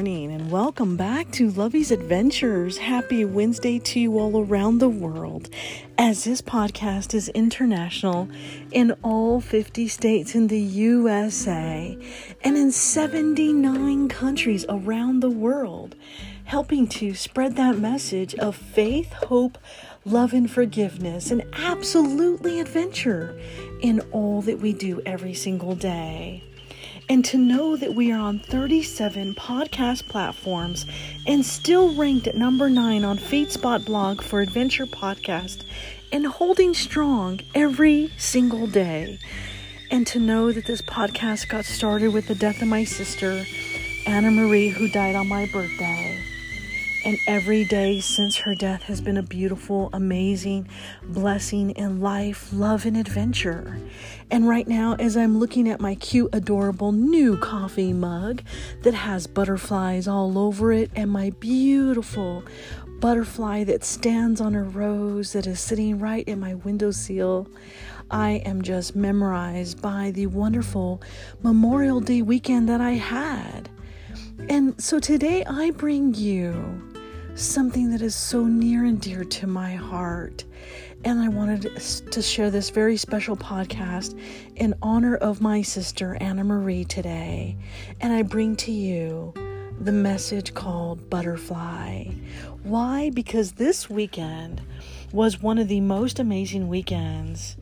morning and welcome back to Lovey's Adventures. Happy Wednesday to you all around the world as this podcast is international in all 50 states in the USA and in 79 countries around the world, helping to spread that message of faith, hope, love, and forgiveness, and absolutely adventure in all that we do every single day and to know that we are on 37 podcast platforms and still ranked at number 9 on FeedSpot blog for Adventure Podcast and holding strong every single day. And to know that this podcast got started with the death of my sister, Anna Marie, who died on my birthday. And every day since her death has been a beautiful, amazing blessing in life, love, and adventure. And right now, as I'm looking at my cute, adorable new coffee mug that has butterflies all over it, and my beautiful butterfly that stands on a rose that is sitting right in my windowsill, I am just memorized by the wonderful Memorial Day weekend that I had. And so today I bring you something that is so near and dear to my heart. And I wanted to share this very special podcast in honor of my sister, Anna Marie, today. And I bring to you the message called Butterfly. Why? Because this weekend was one of the most amazing weekends.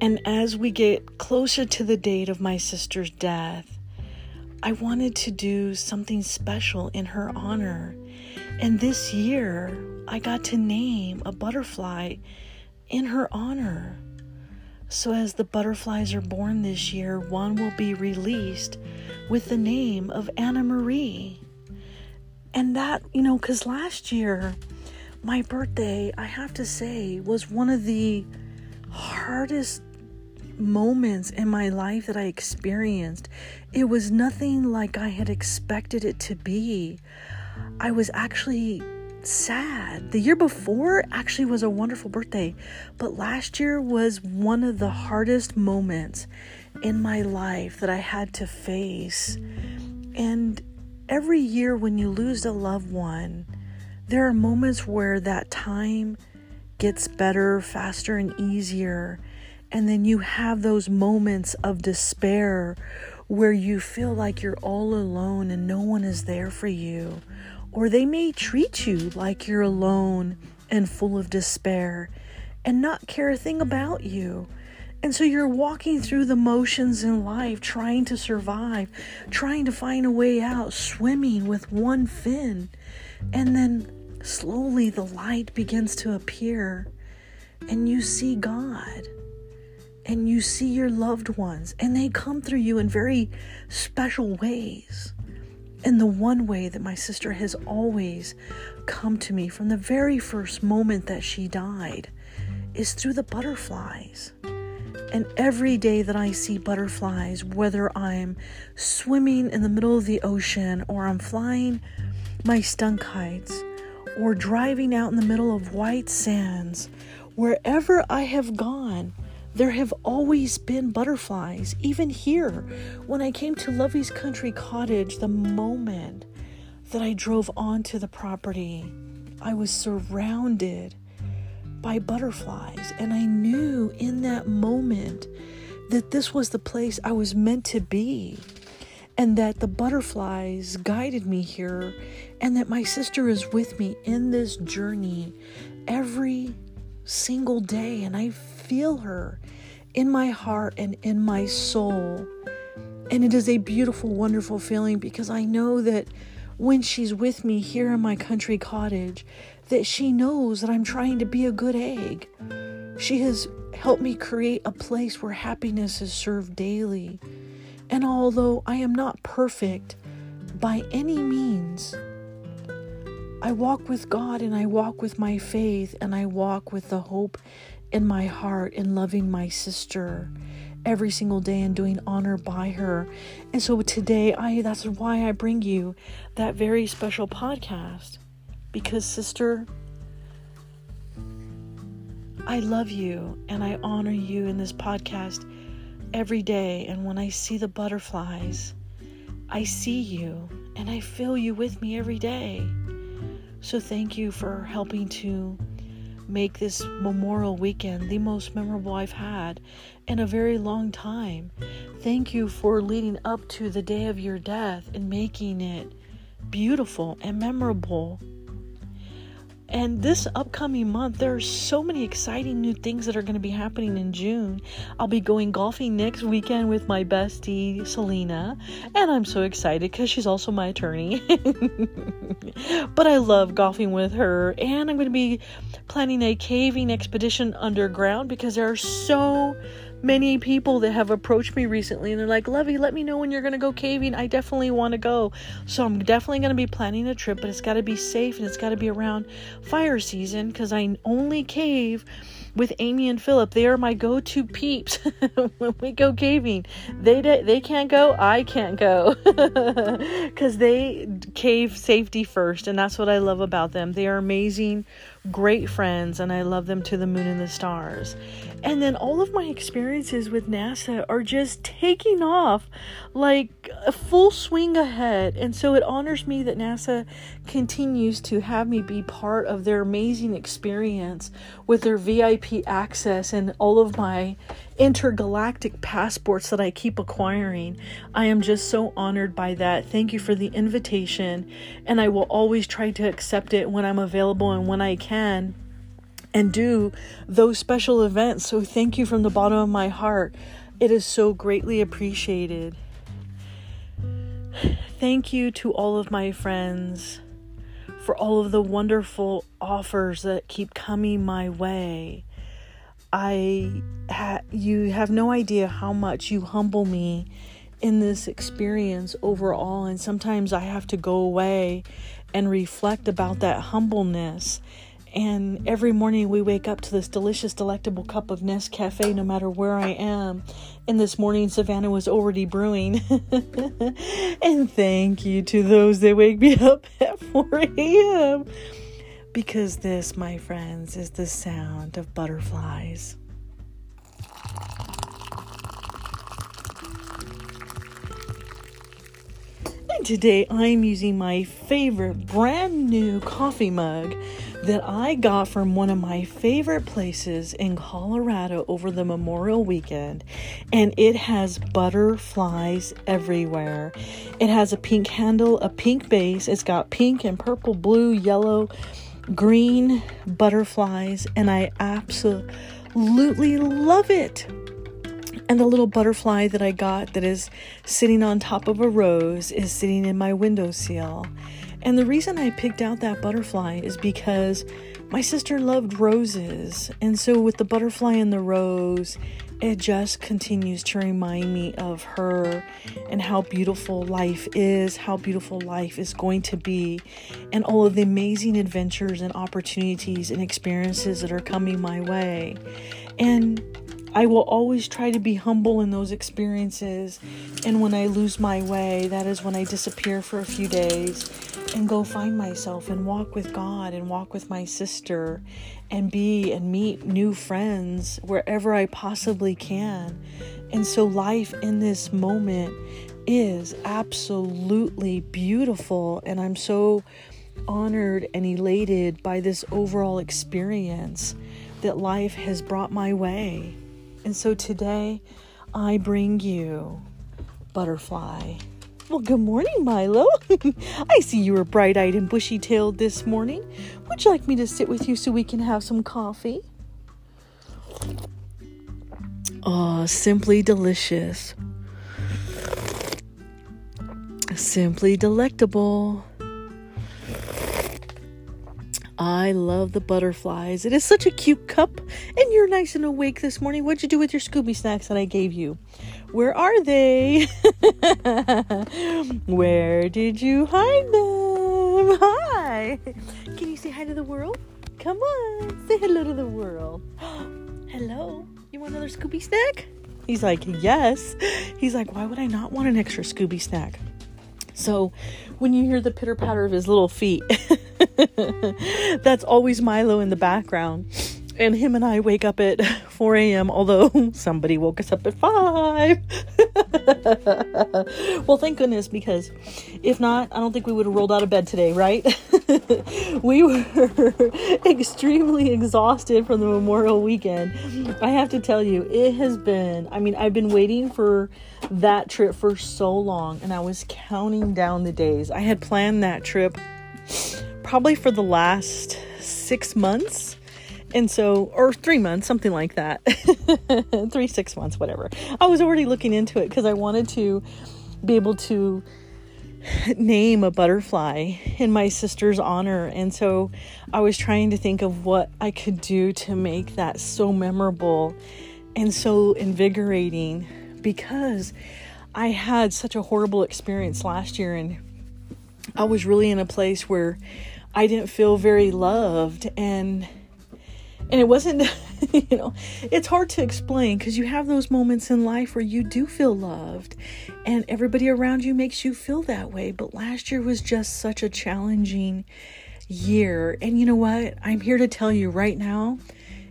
And as we get closer to the date of my sister's death, I wanted to do something special in her honor. And this year, I got to name a butterfly in her honor. So, as the butterflies are born this year, one will be released with the name of Anna Marie. And that, you know, because last year, my birthday, I have to say, was one of the hardest moments in my life that I experienced, it was nothing like I had expected it to be. I was actually sad. The year before actually was a wonderful birthday, but last year was one of the hardest moments in my life that I had to face. And every year when you lose a loved one, there are moments where that time gets better, faster, and easier. And then you have those moments of despair where you feel like you're all alone and no one is there for you. Or they may treat you like you're alone and full of despair and not care a thing about you. And so you're walking through the motions in life, trying to survive, trying to find a way out, swimming with one fin. And then slowly the light begins to appear, and you see God and you see your loved ones, and they come through you in very special ways. And the one way that my sister has always come to me from the very first moment that she died is through the butterflies. And every day that I see butterflies, whether I'm swimming in the middle of the ocean or I'm flying my stunt kites or driving out in the middle of white sands, wherever I have gone, there have always been butterflies, even here. When I came to Lovey's Country Cottage, the moment that I drove onto the property, I was surrounded by butterflies. And I knew in that moment that this was the place I was meant to be. And that the butterflies guided me here, and that my sister is with me in this journey every single day. And I feel her in my heart and in my soul. And it is a beautiful, wonderful feeling because I know that when she's with me here in my country cottage, that she knows that I'm trying to be a good egg. She has helped me create a place where happiness is served daily. And although I am not perfect by any means, I walk with God and I walk with my faith and I walk with the hope in my heart in loving my sister every single day and doing honor by her. And so today I that's why I bring you that very special podcast because sister I love you and I honor you in this podcast every day and when I see the butterflies I see you and I feel you with me every day. So thank you for helping to make this Memorial Weekend the most memorable I've had in a very long time. Thank you for leading up to the day of your death and making it beautiful and memorable. And this upcoming month, there are so many exciting new things that are going to be happening in June. I'll be going golfing next weekend with my bestie, Selena. And I'm so excited because she's also my attorney. but I love golfing with her. And I'm going to be planning a caving expedition underground because there are so many people that have approached me recently and they're like, Lovey, let me know when you're going to go caving. I definitely want to go. So I'm definitely going to be planning a trip, but it's got to be safe and it's got to be around fire season because I only cave with Amy and Philip. They are my go-to peeps when we go caving. They they can't go, I can't go because they cave safety first, and that's what I love about them. They are amazing great friends and I love them to the moon and the stars. And then all of my experiences with NASA are just taking off like a full swing ahead. And so it honors me that NASA continues to have me be part of their amazing experience with their VIP access and all of my intergalactic passports that I keep acquiring. I am just so honored by that. Thank you for the invitation, and I will always try to accept it when I'm available and when I can and do those special events. So thank you from the bottom of my heart. It is so greatly appreciated. Thank you to all of my friends for all of the wonderful offers that keep coming my way. I ha- you have no idea how much you humble me in this experience overall and sometimes I have to go away and reflect about that humbleness and every morning we wake up to this delicious delectable cup of Nescafe no matter where I am. And this morning Savannah was already brewing. And thank you to those that wake me up at 4 a.m because this, my friends, is the sound of butterflies. And today I'm using my favorite brand new coffee mug that I got from one of my favorite places in Colorado over the Memorial weekend. And it has butterflies everywhere. It has a pink handle, a pink base. It's got pink and purple, blue, yellow green butterflies, and I absolutely love it. And the little butterfly that I got that is sitting on top of a rose is sitting in my windowsill. And the reason I picked out that butterfly is because my sister loved roses. And so, with the butterfly and the rose, it just continues to remind me of her and how beautiful life is, how beautiful life is going to be, and all of the amazing adventures and opportunities and experiences that are coming my way. And I will always try to be humble in those experiences. And when I lose my way, that is when I disappear for a few days and go find myself and walk with God and walk with my sister and be and meet new friends wherever I possibly can. And so, life in this moment is absolutely beautiful, and I'm so honored and elated by this overall experience that life has brought my way. And so, today I bring you Butterfly. Well, good morning, Milo. I see you were bright eyed and bushy tailed this morning. Would you like me to sit with you so we can have some coffee? Oh, simply delicious. Simply delectable. I love the butterflies. It is such a cute cup, and you're nice and awake this morning. What'd you do with your Scooby snacks that I gave you? Where are they? Where did you hide them? Hi. Can you say hi to the world? Come on, say hello to the world. hello. You want another Scooby snack? He's like, Yes. He's like, Why would I not want an extra Scooby snack? So, when you hear the pitter patter of his little feet, that's always Milo in the background and him and I wake up at 4 a.m., although somebody woke us up at 5. well, thank goodness, because if not, I don't think we would have rolled out of bed today, right? we were extremely exhausted from the Memorial weekend. I have to tell you, it has been, I mean, I've been waiting for that trip for so long, and I was counting down the days. I had planned that trip probably for the last six months and so, or three months, something like that. three, six months, whatever. I was already looking into it because I wanted to be able to name a butterfly in my sister's honor. And so I was trying to think of what I could do to make that so memorable and so invigorating because I had such a horrible experience last year and I was really in a place where I didn't feel very loved and and it wasn't, you know, it's hard to explain because you have those moments in life where you do feel loved and everybody around you makes you feel that way. But last year was just such a challenging year. And you know what? I'm here to tell you right now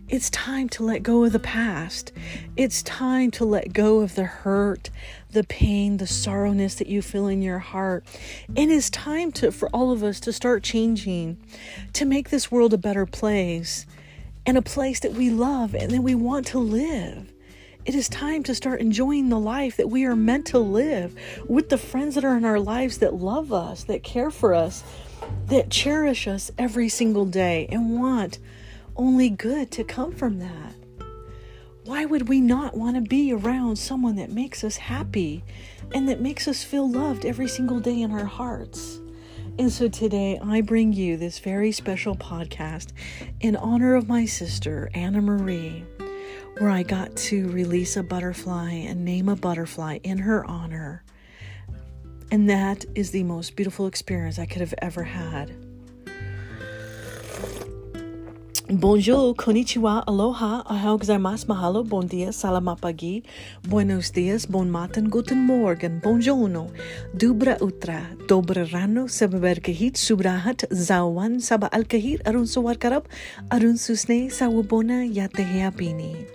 it's time to let go of the past. It's time to let go of the hurt, the pain, the sorrowness that you feel in your heart. And it's time to for all of us to start changing to make this world a better place and a place that we love and that we want to live. It is time to start enjoying the life that we are meant to live with the friends that are in our lives that love us, that care for us, that cherish us every single day and want only good to come from that. Why would we not want to be around someone that makes us happy and that makes us feel loved every single day in our hearts? And so today I bring you this very special podcast in honor of my sister, Anna Marie, where I got to release a butterfly and name a butterfly in her honor. And that is the most beautiful experience I could have ever had. Bonjour, konnichiwa, aloha, ahau gozaimasu, mahalo, bon dia, salamapagi, buenos dias, bon matin, guten morgen, bonjourno, dubra utra, dobra rano, sababerkahit, subrahat, zawan, saba alkahit, arun sawarkarab, arun susne, sawubona, yateheapini.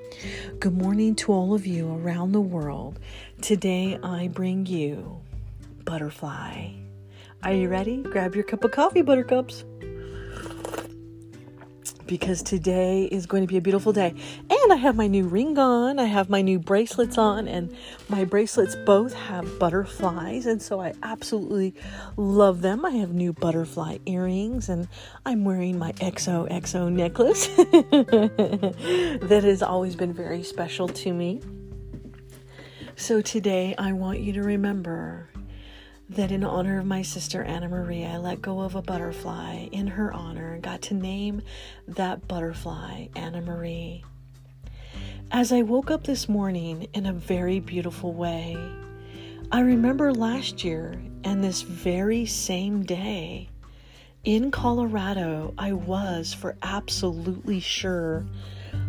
Good morning to all of you around the world. Today I bring you Butterfly. Are you ready? Grab your cup of coffee, Buttercups because today is going to be a beautiful day. And I have my new ring on, I have my new bracelets on, and my bracelets both have butterflies, and so I absolutely love them. I have new butterfly earrings, and I'm wearing my XOXO necklace that has always been very special to me. So today I want you to remember that in honor of my sister Anna Marie, I let go of a butterfly in her honor and got to name that butterfly Anna Marie. As I woke up this morning in a very beautiful way, I remember last year and this very same day in Colorado, I was for absolutely sure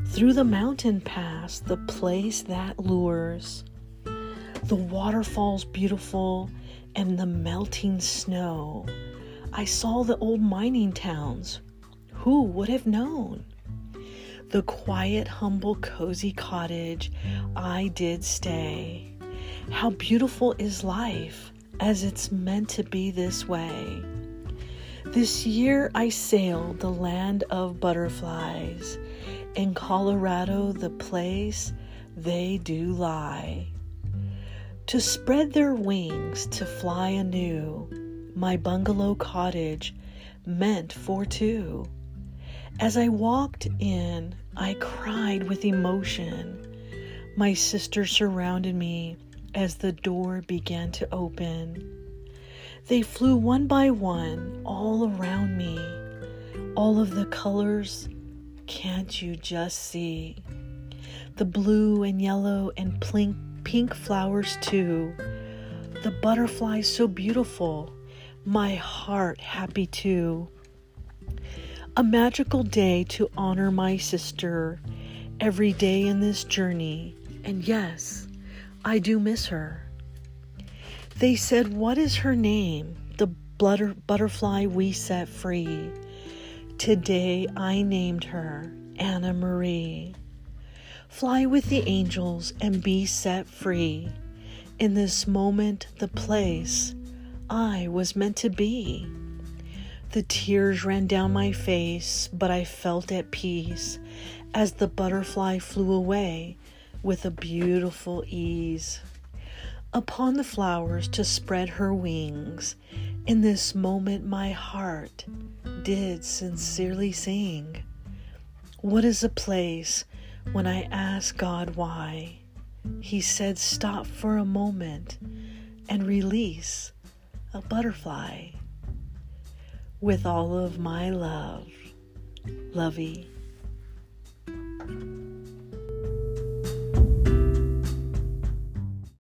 through the mountain pass, the place that lures. The waterfall's beautiful and the melting snow. I saw the old mining towns. Who would have known? The quiet, humble, cozy cottage I did stay. How beautiful is life as it's meant to be this way. This year I sailed the land of butterflies. In Colorado, the place they do lie to spread their wings to fly anew, my bungalow cottage meant for two. As I walked in, I cried with emotion. My sisters surrounded me as the door began to open. They flew one by one all around me. All of the colors, can't you just see? The blue and yellow and pink pink flowers too. The butterflies so beautiful. My heart happy too. A magical day to honor my sister every day in this journey. And yes, I do miss her. They said, What is her name? The butter- butterfly we set free. Today I named her Anna Marie. Fly with the angels and be set free. In this moment, the place I was meant to be. The tears ran down my face, but I felt at peace as the butterfly flew away with a beautiful ease. Upon the flowers to spread her wings, in this moment my heart did sincerely sing. What is a place when I asked God why, He said, Stop for a moment and release a butterfly. With all of my love, Lovey.